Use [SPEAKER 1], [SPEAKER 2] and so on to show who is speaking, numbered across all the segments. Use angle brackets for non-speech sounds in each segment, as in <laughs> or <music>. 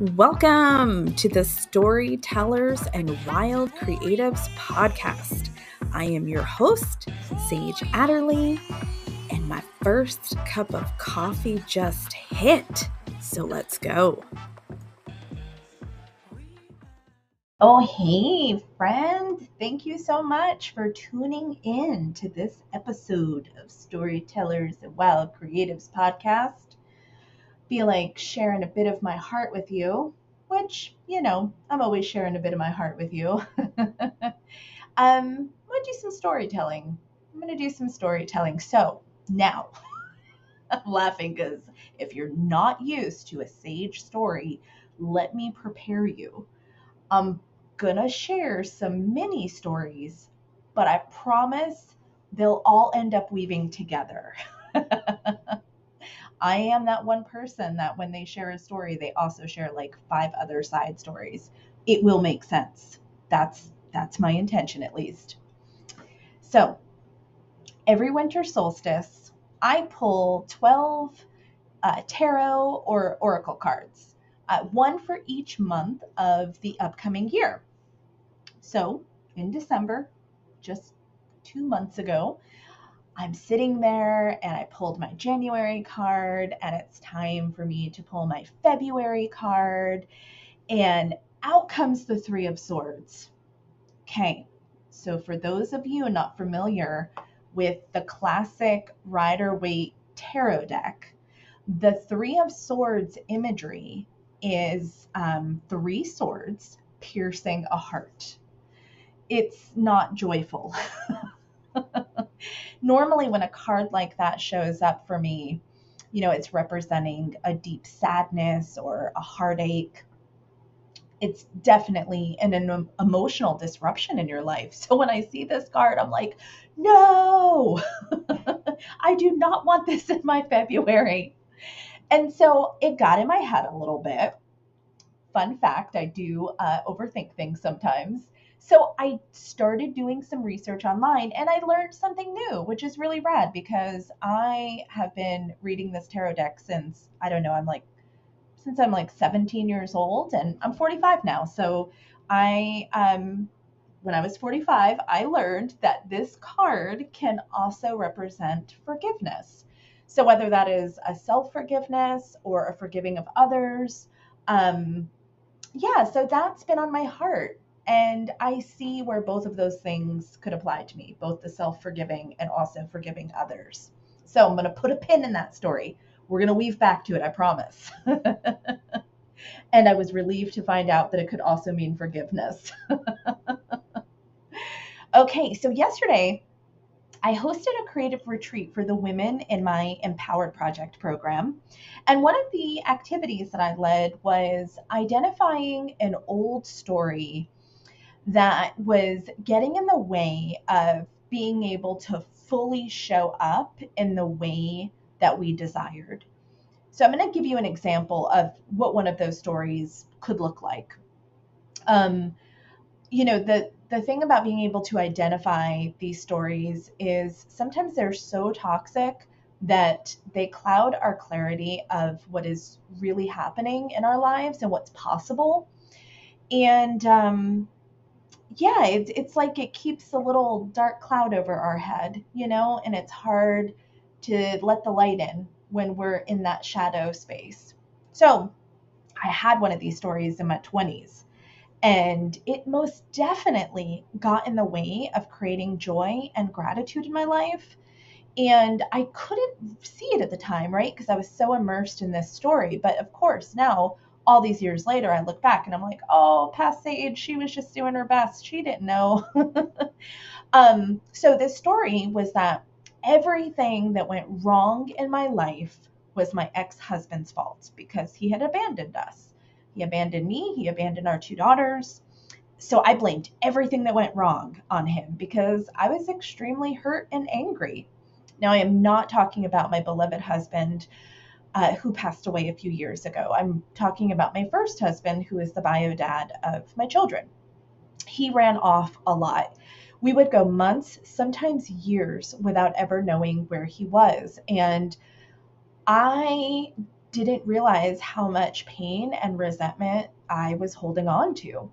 [SPEAKER 1] Welcome to the Storytellers and Wild Creatives podcast. I am your host, Sage Adderley, and my first cup of coffee just hit. So let's go. Oh, hey, friend. Thank you so much for tuning in to this episode of Storytellers and Wild Creatives podcast feel like sharing a bit of my heart with you, which, you know, I'm always sharing a bit of my heart with you. <laughs> um, I'm going to do some storytelling. I'm going to do some storytelling. So now, <laughs> I'm laughing because if you're not used to a sage story, let me prepare you. I'm going to share some mini stories, but I promise they'll all end up weaving together. <laughs> I am that one person that when they share a story, they also share like five other side stories. It will make sense. That's that's my intention at least. So, every winter solstice, I pull 12 uh, tarot or oracle cards, uh, one for each month of the upcoming year. So, in December, just two months ago, I'm sitting there and I pulled my January card, and it's time for me to pull my February card. And out comes the Three of Swords. Okay, so for those of you not familiar with the classic Rider Waite tarot deck, the Three of Swords imagery is um, three swords piercing a heart. It's not joyful. <laughs> normally when a card like that shows up for me, you know, it's representing a deep sadness or a heartache. It's definitely an, an emotional disruption in your life. So when I see this card, I'm like, no, <laughs> I do not want this in my February. And so it got in my head a little bit. Fun fact I do uh, overthink things sometimes. So I started doing some research online and I learned something new, which is really rad because I have been reading this tarot deck since, I don't know, I'm like, since I'm like 17 years old and I'm 45 now. So I, um, when I was 45, I learned that this card can also represent forgiveness. So whether that is a self forgiveness or a forgiving of others, um, yeah, so that's been on my heart and I see where both of those things could apply to me, both the self forgiving and also forgiving others. So I'm going to put a pin in that story. We're going to weave back to it, I promise. <laughs> and I was relieved to find out that it could also mean forgiveness. <laughs> okay, so yesterday I hosted a creative retreat for the women in my Empowered Project program. And one of the activities that I led was identifying an old story that was getting in the way of being able to fully show up in the way that we desired. So, I'm going to give you an example of what one of those stories could look like. Um, you know, the the thing about being able to identify these stories is sometimes they're so toxic that they cloud our clarity of what is really happening in our lives and what's possible. And um, yeah, it's it's like it keeps a little dark cloud over our head, you know, and it's hard to let the light in when we're in that shadow space. So, I had one of these stories in my 20s, and it most definitely got in the way of creating joy and gratitude in my life. And I couldn't see it at the time, right? Because I was so immersed in this story. But of course, now all these years later, I look back and I'm like, oh, past Sage, she was just doing her best. She didn't know. <laughs> um, so this story was that everything that went wrong in my life was my ex-husband's fault because he had abandoned us. He abandoned me, he abandoned our two daughters. So I blamed everything that went wrong on him because I was extremely hurt and angry. Now, I am not talking about my beloved husband uh, who passed away a few years ago. I'm talking about my first husband, who is the bio dad of my children. He ran off a lot. We would go months, sometimes years, without ever knowing where he was. And I didn't realize how much pain and resentment I was holding on to.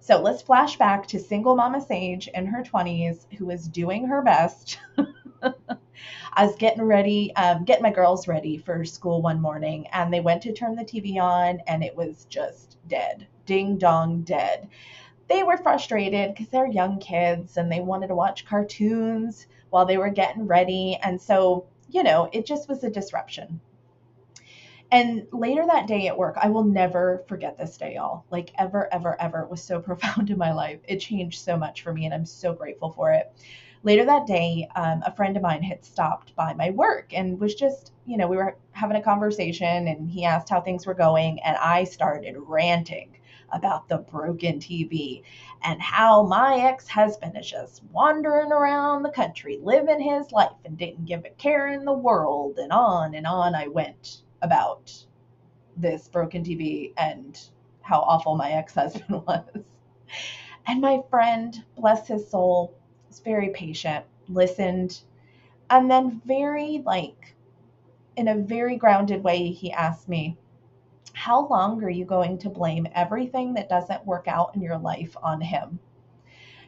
[SPEAKER 1] So let's flash back to single mama Sage in her 20s who was doing her best. <laughs> I was getting ready, um, getting my girls ready for school one morning, and they went to turn the TV on, and it was just dead. Ding dong, dead. They were frustrated because they're young kids and they wanted to watch cartoons while they were getting ready. And so, you know, it just was a disruption. And later that day at work, I will never forget this day, y'all. Like ever, ever, ever. It was so <laughs> profound in my life. It changed so much for me, and I'm so grateful for it. Later that day, um, a friend of mine had stopped by my work and was just, you know, we were having a conversation, and he asked how things were going, and I started ranting about the broken TV and how my ex husband is just wandering around the country living his life and didn't give a care in the world, and on and on I went about this broken TV and how awful my ex husband <laughs> was. And my friend, bless his soul, was very patient, listened, and then very, like, in a very grounded way, he asked me, How long are you going to blame everything that doesn't work out in your life on him?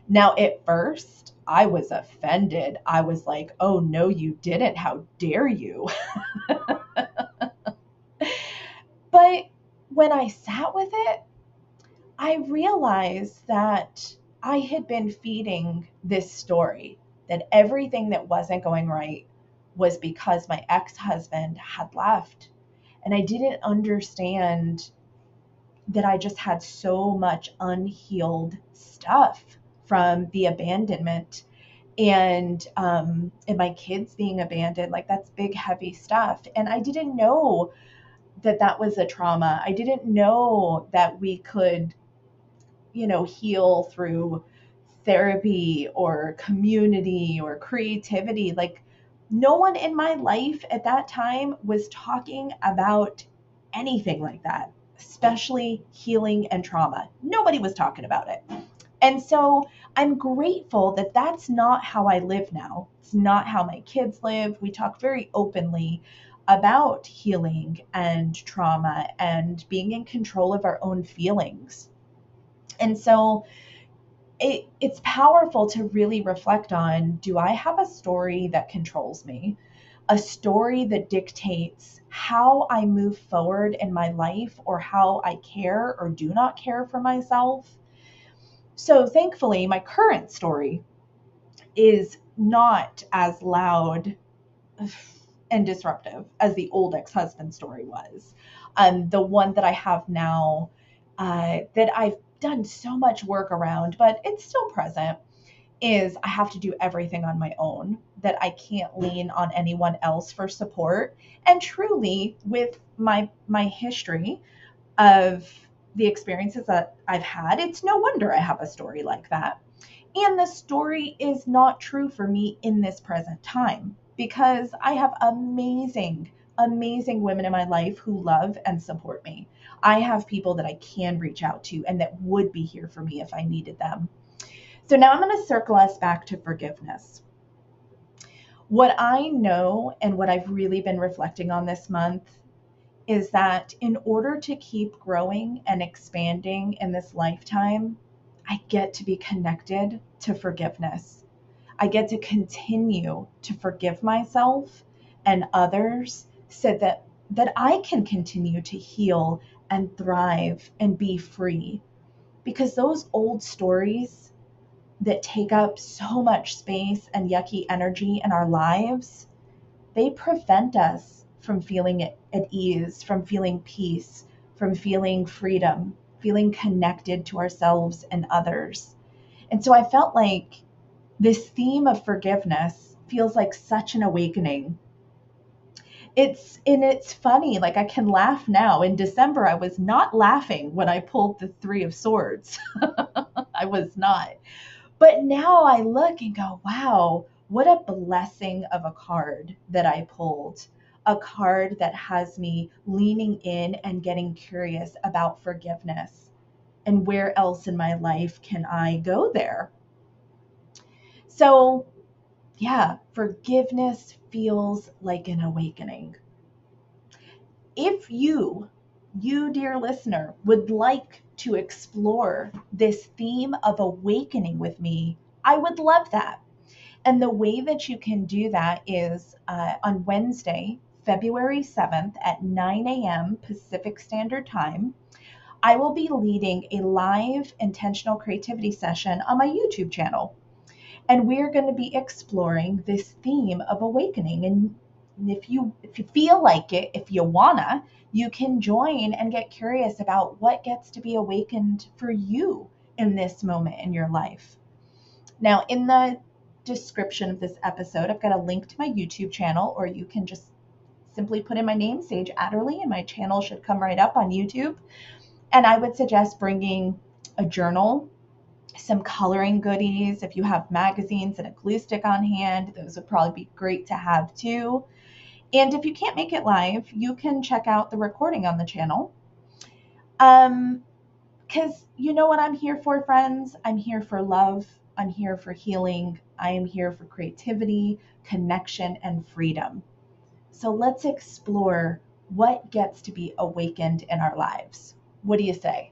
[SPEAKER 1] Now, at first, I was offended. I was like, Oh, no, you didn't. How dare you? <laughs> But when I sat with it, I realized that I had been feeding this story that everything that wasn't going right was because my ex husband had left. And I didn't understand that I just had so much unhealed stuff from the abandonment and um and my kids being abandoned like that's big heavy stuff and i didn't know that that was a trauma. I didn't know that we could, you know, heal through therapy or community or creativity. Like, no one in my life at that time was talking about anything like that, especially healing and trauma. Nobody was talking about it. And so I'm grateful that that's not how I live now. It's not how my kids live. We talk very openly about healing and trauma and being in control of our own feelings. And so it, it's powerful to really reflect on do I have a story that controls me? A story that dictates how I move forward in my life or how I care or do not care for myself. So, thankfully, my current story is not as loud and disruptive as the old ex-husband story was. Um, the one that I have now, uh, that I've done so much work around, but it's still present, is I have to do everything on my own. That I can't lean on anyone else for support. And truly, with my my history of the experiences that I've had, it's no wonder I have a story like that. And the story is not true for me in this present time because I have amazing, amazing women in my life who love and support me. I have people that I can reach out to and that would be here for me if I needed them. So now I'm going to circle us back to forgiveness. What I know and what I've really been reflecting on this month is that in order to keep growing and expanding in this lifetime, I get to be connected to forgiveness. I get to continue to forgive myself and others so that that I can continue to heal and thrive and be free. Because those old stories that take up so much space and yucky energy in our lives, they prevent us from feeling at ease, from feeling peace, from feeling freedom, feeling connected to ourselves and others. And so I felt like this theme of forgiveness feels like such an awakening. It's and it's funny, like I can laugh now. In December, I was not laughing when I pulled the Three of Swords. <laughs> I was not. But now I look and go, wow, what a blessing of a card that I pulled. A card that has me leaning in and getting curious about forgiveness. And where else in my life can I go there? So, yeah, forgiveness feels like an awakening. if you, you dear listener, would like to explore this theme of awakening with me, I would love that. And the way that you can do that is uh, on Wednesday, February 7th at 9 a.m. Pacific Standard Time. I will be leading a live intentional creativity session on my YouTube channel. And we're going to be exploring this theme of awakening. And if you if you feel like it, if you wanna, you can join and get curious about what gets to be awakened for you in this moment in your life. Now, in the description of this episode, I've got a link to my YouTube channel, or you can just simply put in my name, Sage Adderley, and my channel should come right up on YouTube. And I would suggest bringing a journal, some coloring goodies. If you have magazines and a glue stick on hand, those would probably be great to have too. And if you can't make it live, you can check out the recording on the channel. Um, because you know what I'm here for, friends? I'm here for love. I'm here for healing. I am here for creativity, connection, and freedom. So let's explore what gets to be awakened in our lives. What do you say?